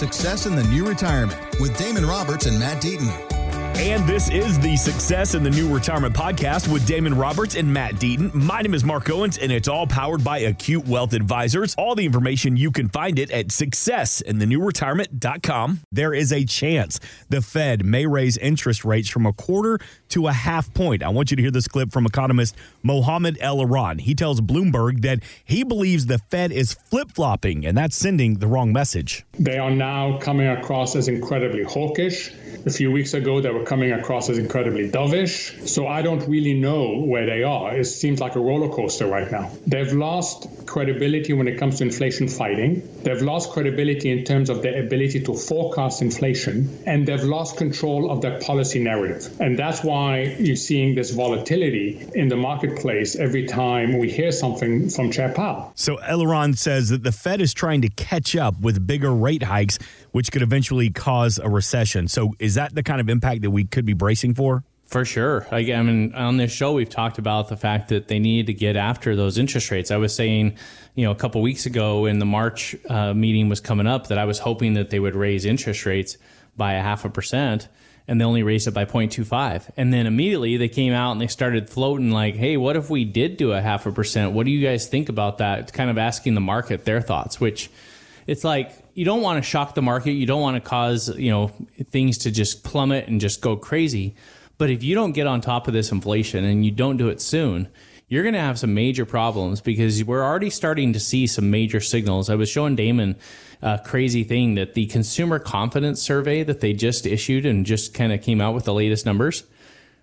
Success in the New Retirement with Damon Roberts and Matt Deaton. And this is the Success in the New Retirement podcast with Damon Roberts and Matt Deaton. My name is Mark Owens, and it's all powered by Acute Wealth Advisors. All the information you can find it at successinthenewretirement.com. There is a chance the Fed may raise interest rates from a quarter to a half point. I want you to hear this clip from economist Mohamed El-Erian. He tells Bloomberg that he believes the Fed is flip flopping, and that's sending the wrong message. They are now coming across as incredibly hawkish. A few weeks ago, they were coming across as incredibly dovish. So I don't really know where they are. It seems like a roller coaster right now. They've lost credibility when it comes to inflation fighting. They've lost credibility in terms of their ability to forecast inflation. And they've lost control of their policy narrative. And that's why you're seeing this volatility in the marketplace every time we hear something from Chair Powell. So El-Erian says that the Fed is trying to catch up with bigger rate hikes, which could eventually cause a recession. So is that the kind of impact that we could be bracing for? For sure. I, I mean, on this show, we've talked about the fact that they need to get after those interest rates. I was saying, you know, a couple weeks ago when the March uh, meeting was coming up that I was hoping that they would raise interest rates by a half a percent and they only raised it by 0.25. And then immediately they came out and they started floating like, hey, what if we did do a half a percent? What do you guys think about that? Kind of asking the market their thoughts, which it's like you don't want to shock the market. You don't want to cause, you know, things to just plummet and just go crazy. But if you don't get on top of this inflation and you don't do it soon, you're going to have some major problems because we're already starting to see some major signals. I was showing Damon a crazy thing that the consumer confidence survey that they just issued and just kind of came out with the latest numbers.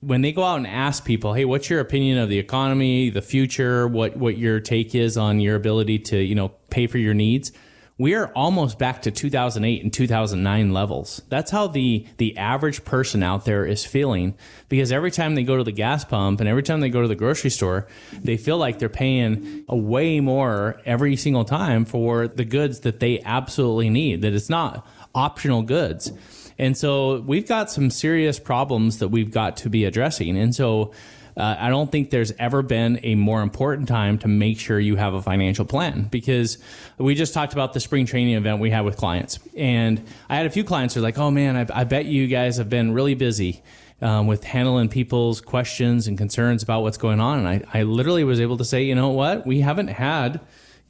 When they go out and ask people, "Hey, what's your opinion of the economy, the future, what what your take is on your ability to, you know, pay for your needs?" We are almost back to 2008 and 2009 levels. That's how the the average person out there is feeling because every time they go to the gas pump and every time they go to the grocery store, they feel like they're paying a way more every single time for the goods that they absolutely need. That it's not optional goods. And so we've got some serious problems that we've got to be addressing. And so uh, I don't think there's ever been a more important time to make sure you have a financial plan because we just talked about the spring training event we had with clients. And I had a few clients who are like, oh man, I, I bet you guys have been really busy. Um, with handling people's questions and concerns about what's going on. And I, I literally was able to say, you know what? We haven't had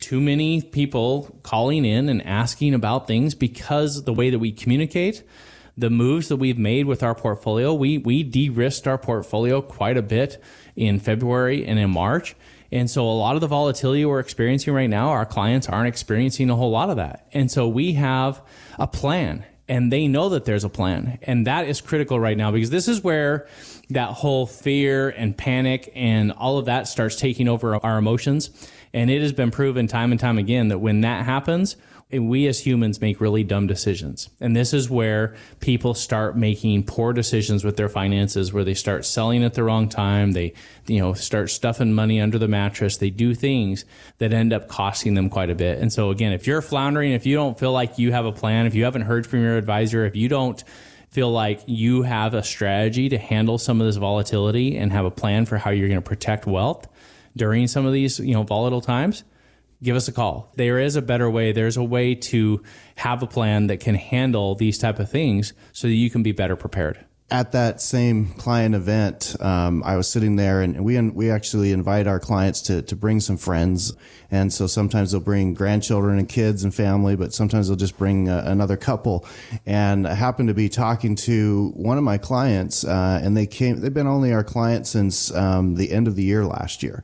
too many people calling in and asking about things because the way that we communicate the moves that we've made with our portfolio, we we de-risked our portfolio quite a bit in February and in March. And so a lot of the volatility we're experiencing right now, our clients aren't experiencing a whole lot of that. And so we have a plan and they know that there's a plan. And that is critical right now because this is where that whole fear and panic and all of that starts taking over our emotions. And it has been proven time and time again that when that happens, we as humans make really dumb decisions. And this is where people start making poor decisions with their finances, where they start selling at the wrong time. They, you know, start stuffing money under the mattress. They do things that end up costing them quite a bit. And so again, if you're floundering, if you don't feel like you have a plan, if you haven't heard from your advisor, if you don't feel like you have a strategy to handle some of this volatility and have a plan for how you're going to protect wealth during some of these, you know, volatile times, give us a call. There is a better way. There's a way to have a plan that can handle these type of things so that you can be better prepared. At that same client event, um, I was sitting there, and we we actually invite our clients to to bring some friends, and so sometimes they'll bring grandchildren and kids and family, but sometimes they'll just bring uh, another couple. And I happened to be talking to one of my clients, uh, and they came. They've been only our client since um, the end of the year last year,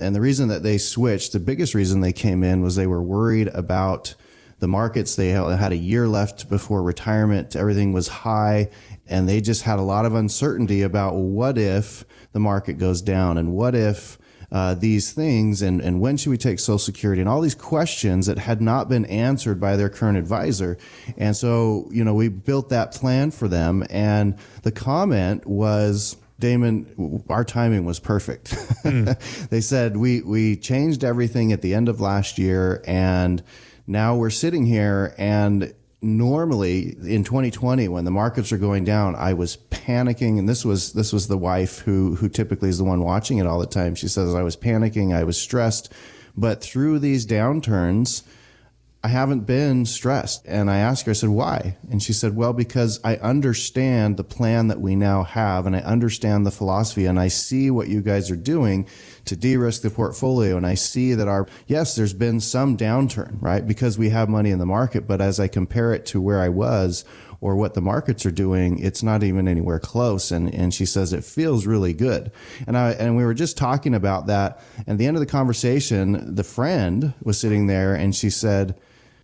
and the reason that they switched, the biggest reason they came in was they were worried about the markets. They had a year left before retirement. Everything was high and they just had a lot of uncertainty about what if the market goes down and what if uh, these things and, and when should we take social security and all these questions that had not been answered by their current advisor and so you know we built that plan for them and the comment was Damon, our timing was perfect. Mm. they said we we changed everything at the end of last year, and now we're sitting here. And normally in 2020, when the markets are going down, I was panicking, and this was this was the wife who who typically is the one watching it all the time. She says I was panicking, I was stressed, but through these downturns. I haven't been stressed. And I asked her, I said, why? And she said, well, because I understand the plan that we now have and I understand the philosophy and I see what you guys are doing to de-risk the portfolio. And I see that our, yes, there's been some downturn, right? Because we have money in the market. But as I compare it to where I was or what the markets are doing, it's not even anywhere close. And, and she says it feels really good. And I, and we were just talking about that. And at the end of the conversation, the friend was sitting there and she said,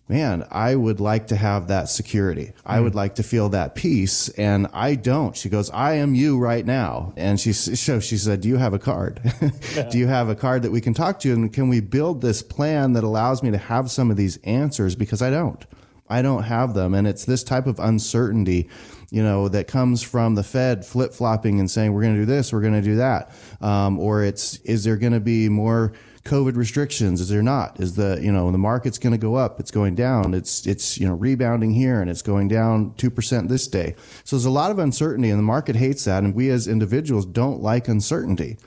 man, I would like to have that security. I would like to feel that peace. And I don't. She goes, I am you right now. And she, so she said, do you have a card? do you have a card that we can talk to? And can we build this plan that allows me to have some of these answers? Because I don't. I don't have them. And it's this type of uncertainty, you know, that comes from the Fed flip flopping and saying, we're going to do this, we're going to do that. Um, or it's, is there going to be more COVID restrictions? Is there not? Is the, you know, the market's going to go up? It's going down. It's, it's, you know, rebounding here and it's going down 2% this day. So there's a lot of uncertainty and the market hates that. And we as individuals don't like uncertainty.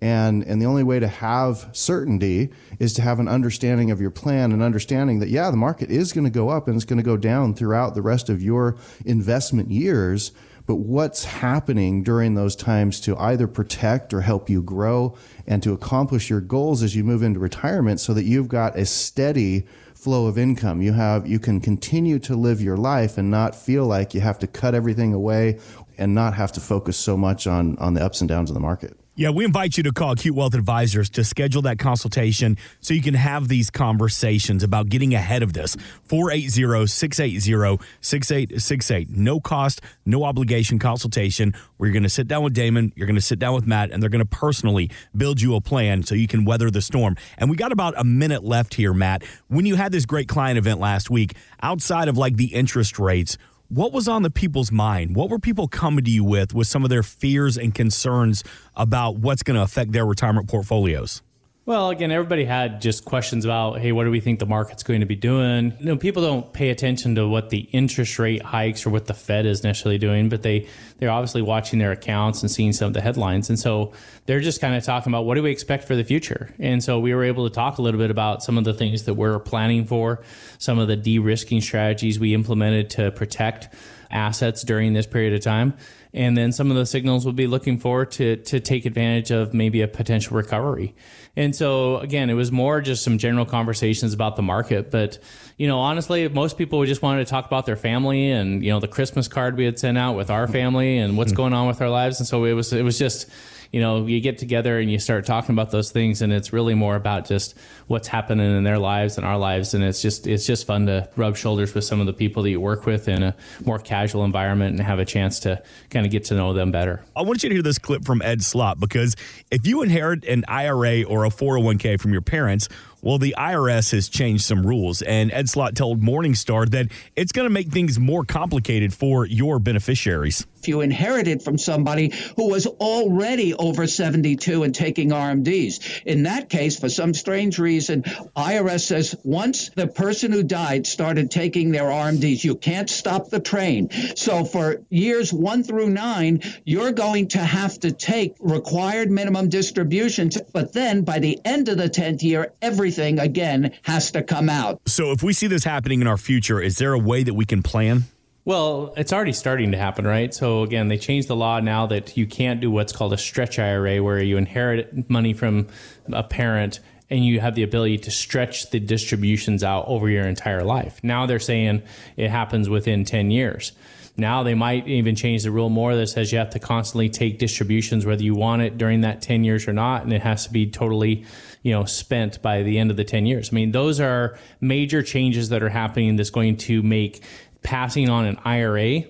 And, and the only way to have certainty is to have an understanding of your plan and understanding that, yeah, the market is going to go up and it's going to go down throughout the rest of your investment years. But what's happening during those times to either protect or help you grow and to accomplish your goals as you move into retirement so that you've got a steady flow of income. You have, you can continue to live your life and not feel like you have to cut everything away and not have to focus so much on, on the ups and downs of the market. Yeah, we invite you to call Acute Wealth Advisors to schedule that consultation so you can have these conversations about getting ahead of this. 480 680 6868. No cost, no obligation consultation where you're going to sit down with Damon, you're going to sit down with Matt, and they're going to personally build you a plan so you can weather the storm. And we got about a minute left here, Matt. When you had this great client event last week, outside of like the interest rates, what was on the people's mind? What were people coming to you with with some of their fears and concerns about what's going to affect their retirement portfolios? Well, again, everybody had just questions about, hey, what do we think the market's going to be doing? You know, people don't pay attention to what the interest rate hikes or what the Fed is necessarily doing, but they they're obviously watching their accounts and seeing some of the headlines, and so they're just kind of talking about what do we expect for the future. And so we were able to talk a little bit about some of the things that we're planning for, some of the de-risking strategies we implemented to protect assets during this period of time. And then some of the signals we'll be looking for to to take advantage of maybe a potential recovery. And so again, it was more just some general conversations about the market, but you know, honestly, most people just wanted to talk about their family and you know the Christmas card we had sent out with our family and what's hmm. going on with our lives, and so it was it was just you know, you get together and you start talking about those things, and it's really more about just what's happening in their lives and our lives, and it's just it's just fun to rub shoulders with some of the people that you work with in a more casual environment and have a chance to kind of get to know them better. I want you to hear this clip from Ed Slott because if you inherit an IRA or a 401k from your parents, well, the IRS has changed some rules, and Ed Slott told Morningstar that it's going to make things more complicated for your beneficiaries. You inherited from somebody who was already over 72 and taking RMDs, in that case, for some strange reason, IRS says once the person who died started taking their RMDs, you can't stop the train. So for years one through nine, you're going to have to take required minimum distributions, but then by the end of the 10th year, everything again has to come out. So if we see this happening in our future, is there a way that we can plan? Well, it's already starting to happen, right? So again, they changed the law now that you can't do what's called a stretch IRA, where you inherit money from a parent and you have the ability to stretch the distributions out over your entire life. Now they're saying it happens within 10 years. Now they might even change the rule more that says you have to constantly take distributions whether you want it during that 10 years or not and it has to be totally you know spent by the end of the 10 years. I mean those are major changes that are happening that's going to make passing on an IRA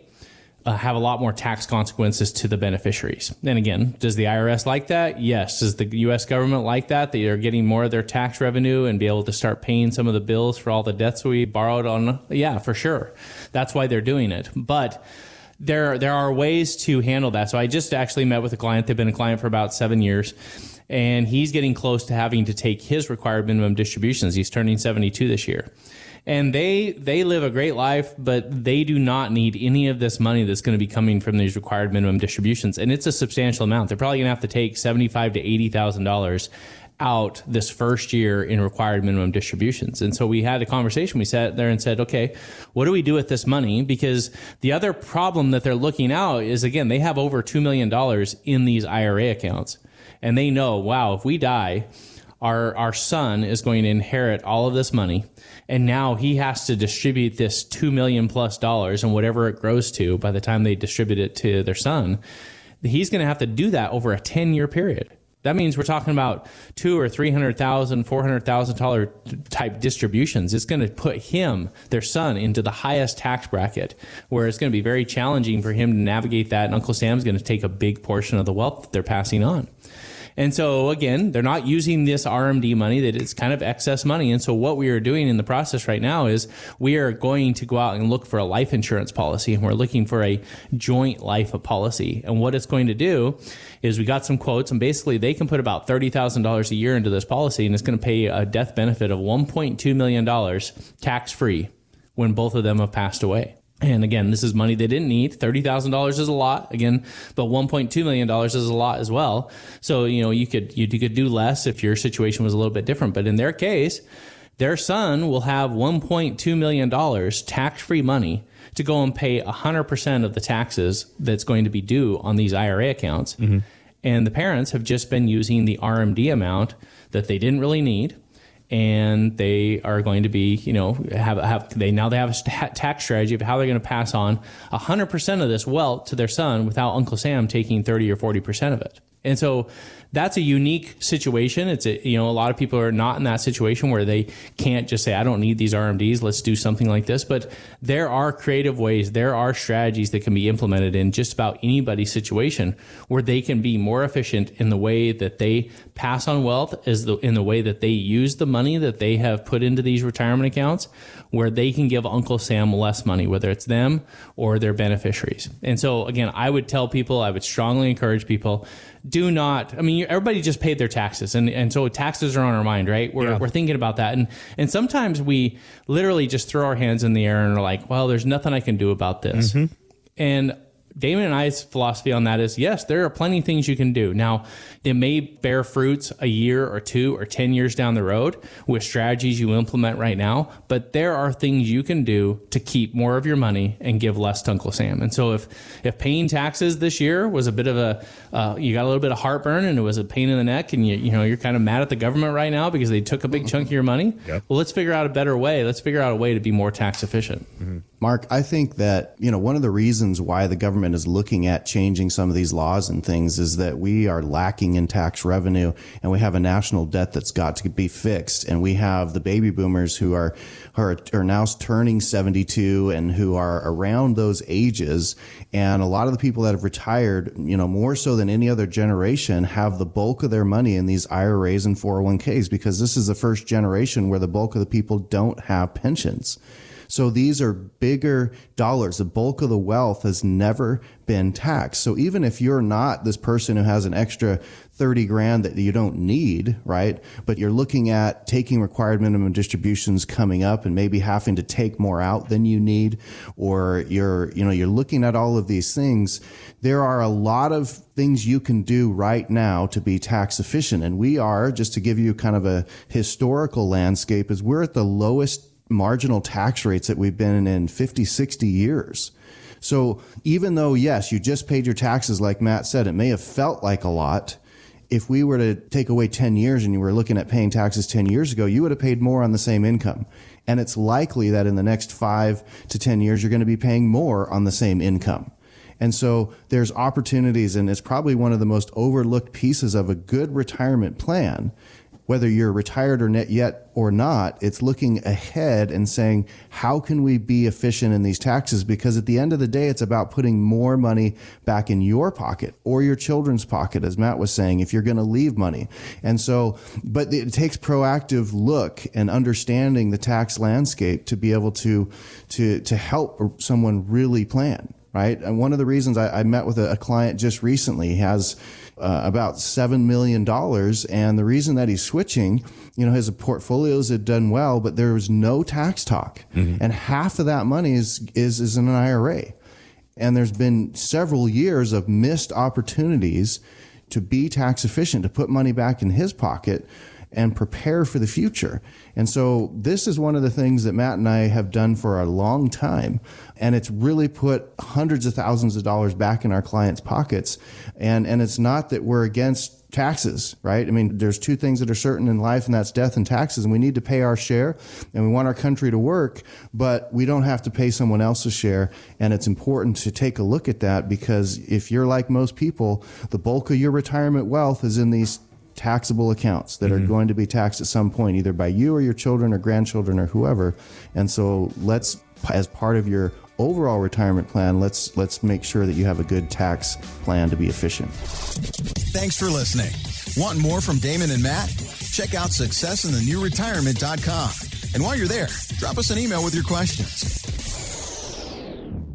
uh, have a lot more tax consequences to the beneficiaries. And again, does the IRS like that? Yes. Does the U.S. government like that? They are getting more of their tax revenue and be able to start paying some of the bills for all the debts we borrowed on? Yeah, for sure. That's why they're doing it. But there, there are ways to handle that. So I just actually met with a client. They've been a client for about seven years. And he's getting close to having to take his required minimum distributions. He's turning 72 this year and they they live a great life, but they do not need any of this money that's going to be coming from these required minimum distributions, and it's a substantial amount. They're probably going to have to take seventy five to eighty thousand dollars out this first year in required minimum distributions. And so we had a conversation. We sat there and said, okay, what do we do with this money? Because the other problem that they're looking out is again, they have over $2 million in these IRA accounts. And they know, wow, if we die, our, our son is going to inherit all of this money. And now he has to distribute this 2 million plus dollars and whatever it grows to by the time they distribute it to their son. He's going to have to do that over a 10 year period. That means we're talking about two or three hundred thousand, four hundred thousand dollar type distributions. It's going to put him, their son, into the highest tax bracket, where it's going to be very challenging for him to navigate that. And Uncle Sam's going to take a big portion of the wealth that they're passing on. And so again, they're not using this RMD money that it's kind of excess money. And so what we are doing in the process right now is we are going to go out and look for a life insurance policy and we're looking for a joint life policy. And what it's going to do is we got some quotes and basically they can put about $30,000 a year into this policy and it's going to pay a death benefit of $1.2 million tax free when both of them have passed away. And again, this is money they didn't need. $30,000 is a lot again, but $1.2 million is a lot as well. So, you know, you could, you, could do less if your situation was a little bit different. But in their case, their son will have $1.2 million tax free money to go and pay 100% of the taxes that's going to be due on these IRA accounts. Mm-hmm. And the parents have just been using the RMD amount that they didn't really need and they are going to be, you know, have have they now they have a tax strategy of how they're going to pass on 100% of this wealth to their son without Uncle Sam taking 30 or 40% of it. And so that's a unique situation. It's a, you know, a lot of people are not in that situation where they can't just say, I don't need these RMDs. Let's do something like this. But there are creative ways, there are strategies that can be implemented in just about anybody's situation where they can be more efficient in the way that they pass on wealth as the, in the way that they use the money that they have put into these retirement accounts where they can give Uncle Sam less money, whether it's them or their beneficiaries. And so again, I would tell people, I would strongly encourage people do not. I mean, everybody just paid their taxes, and and so taxes are on our mind, right? We're yeah. we're thinking about that, and and sometimes we literally just throw our hands in the air and are like, well, there's nothing I can do about this, mm-hmm. and Damon and I's philosophy on that is yes, there are plenty of things you can do. Now, it may bear fruits a year or two or 10 years down the road with strategies you implement right now, but there are things you can do to keep more of your money and give less to Uncle Sam. And so if, if paying taxes this year was a bit of a, uh, you got a little bit of heartburn and it was a pain in the neck and you, you know, you're kind of mad at the government right now because they took a big chunk of your money. Yep. Well, let's figure out a better way. Let's figure out a way to be more tax efficient. Mm-hmm. Mark, I think that, you know, one of the reasons why the government is looking at changing some of these laws and things is that we are lacking in tax revenue and we have a national debt that's got to be fixed. And we have the baby boomers who are, are, are now turning 72 and who are around those ages. And a lot of the people that have retired, you know, more so than any other generation have the bulk of their money in these IRAs and 401ks because this is the first generation where the bulk of the people don't have pensions. So these are bigger dollars. The bulk of the wealth has never been taxed. So even if you're not this person who has an extra 30 grand that you don't need, right? But you're looking at taking required minimum distributions coming up and maybe having to take more out than you need, or you're, you know, you're looking at all of these things. There are a lot of things you can do right now to be tax efficient. And we are, just to give you kind of a historical landscape, is we're at the lowest marginal tax rates that we've been in 50, 60 years. So even though, yes, you just paid your taxes, like Matt said, it may have felt like a lot. If we were to take away 10 years and you were looking at paying taxes 10 years ago, you would have paid more on the same income. And it's likely that in the next five to 10 years, you're going to be paying more on the same income. And so there's opportunities, and it's probably one of the most overlooked pieces of a good retirement plan whether you're retired or net yet or not, it's looking ahead and saying, how can we be efficient in these taxes? Because at the end of the day, it's about putting more money back in your pocket or your children's pocket, as Matt was saying, if you're going to leave money. And so, but it takes proactive look and understanding the tax landscape to be able to, to, to help someone really plan, right? And one of the reasons I, I met with a, a client just recently has, uh, about seven million dollars, and the reason that he's switching, you know, his portfolios had done well, but there was no tax talk, mm-hmm. and half of that money is is is in an IRA, and there's been several years of missed opportunities to be tax efficient, to put money back in his pocket and prepare for the future. And so this is one of the things that Matt and I have done for a long time. And it's really put hundreds of thousands of dollars back in our clients' pockets. And, and it's not that we're against taxes, right? I mean, there's two things that are certain in life, and that's death and taxes. And we need to pay our share, and we want our country to work, but we don't have to pay someone else's share. And it's important to take a look at that because if you're like most people, the bulk of your retirement wealth is in these taxable accounts that mm-hmm. are going to be taxed at some point, either by you or your children or grandchildren or whoever. And so let's, as part of your overall retirement plan, let's let's make sure that you have a good tax plan to be efficient. Thanks for listening. Want more from Damon and Matt? Check out successinthenewretirement.com. And while you're there, drop us an email with your questions.